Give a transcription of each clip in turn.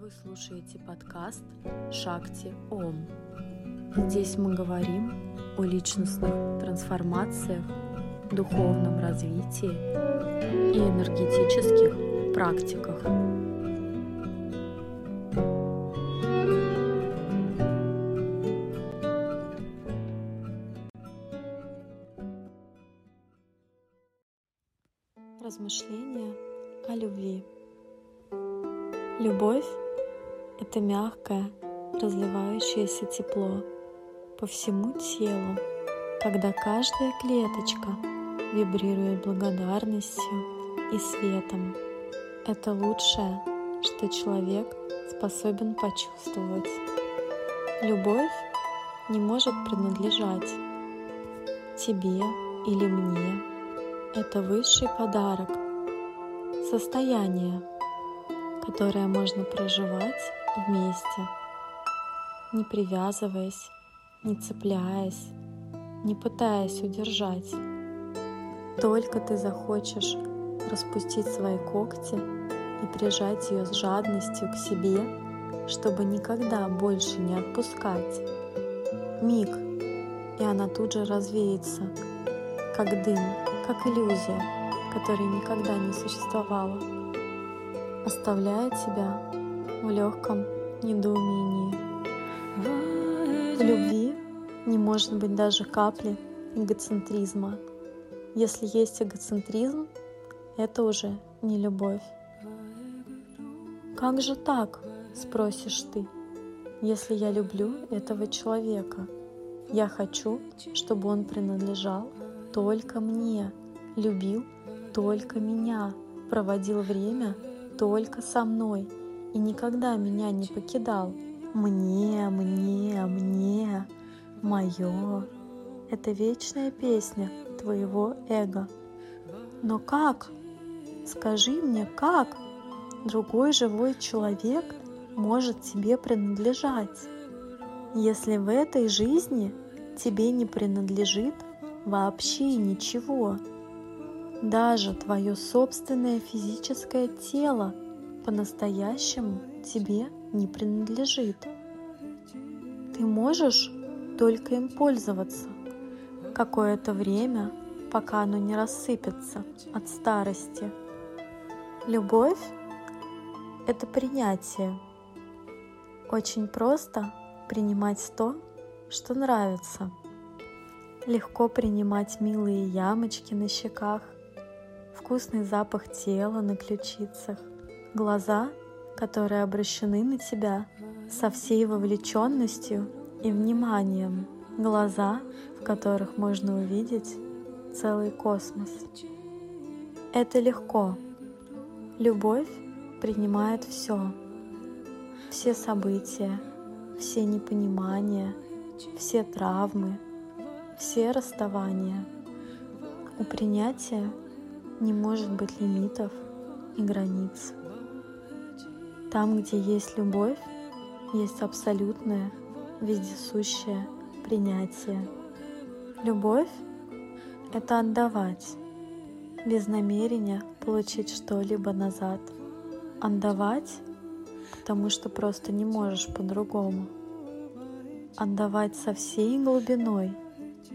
Вы слушаете подкаст «Шакти Ом». Здесь мы говорим о личностных трансформациях, духовном развитии и энергетических практиках. Размышления о любви. Любовь – это мягкое, разливающееся тепло по всему телу, когда каждая клеточка вибрирует благодарностью и светом. Это лучшее, что человек способен почувствовать. Любовь не может принадлежать тебе или мне. Это высший подарок, состояние, которое можно проживать вместе, не привязываясь, не цепляясь, не пытаясь удержать. Только ты захочешь распустить свои когти и прижать ее с жадностью к себе, чтобы никогда больше не отпускать. Миг, и она тут же развеется, как дым, как иллюзия, которая никогда не существовала, оставляя тебя в легком недоумении. В любви не может быть даже капли эгоцентризма. Если есть эгоцентризм, это уже не любовь. Как же так, спросишь ты, если я люблю этого человека? Я хочу, чтобы он принадлежал только мне, любил только меня, проводил время только со мной и никогда меня не покидал. Мне, мне, мне, мое. Это вечная песня твоего эго. Но как? Скажи мне, как другой живой человек может тебе принадлежать, если в этой жизни тебе не принадлежит вообще ничего? Даже твое собственное физическое тело по-настоящему тебе не принадлежит. Ты можешь только им пользоваться какое-то время, пока оно не рассыпется от старости. Любовь — это принятие. Очень просто принимать то, что нравится. Легко принимать милые ямочки на щеках, вкусный запах тела на ключицах, глаза, которые обращены на тебя со всей вовлеченностью и вниманием, глаза, в которых можно увидеть целый космос. Это легко. Любовь принимает все. Все события, все непонимания, все травмы, все расставания. У принятия не может быть лимитов и границ. Там, где есть любовь, есть абсолютное, вездесущее принятие. Любовь — это отдавать, без намерения получить что-либо назад. Отдавать, потому что просто не можешь по-другому. Отдавать со всей глубиной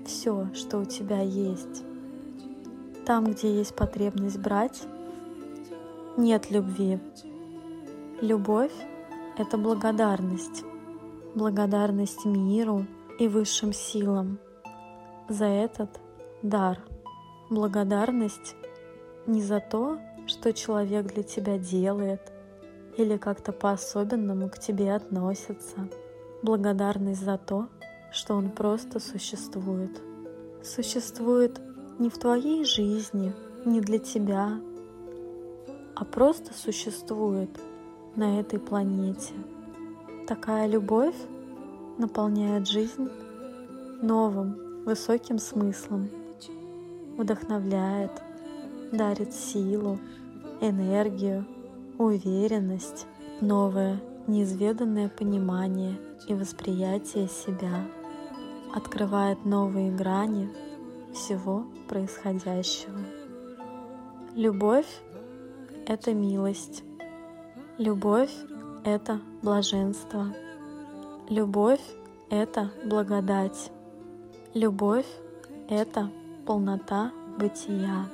все, что у тебя есть. Там, где есть потребность брать, нет любви. Любовь — это благодарность. Благодарность миру и высшим силам за этот дар. Благодарность не за то, что человек для тебя делает или как-то по-особенному к тебе относится. Благодарность за то, что он просто существует. Существует не в твоей жизни, не для тебя, а просто существует — на этой планете. Такая любовь наполняет жизнь новым, высоким смыслом, вдохновляет, дарит силу, энергию, уверенность, новое, неизведанное понимание и восприятие себя, открывает новые грани всего происходящего. Любовь — это милость, Любовь — это блаженство. Любовь — это благодать. Любовь — это полнота бытия.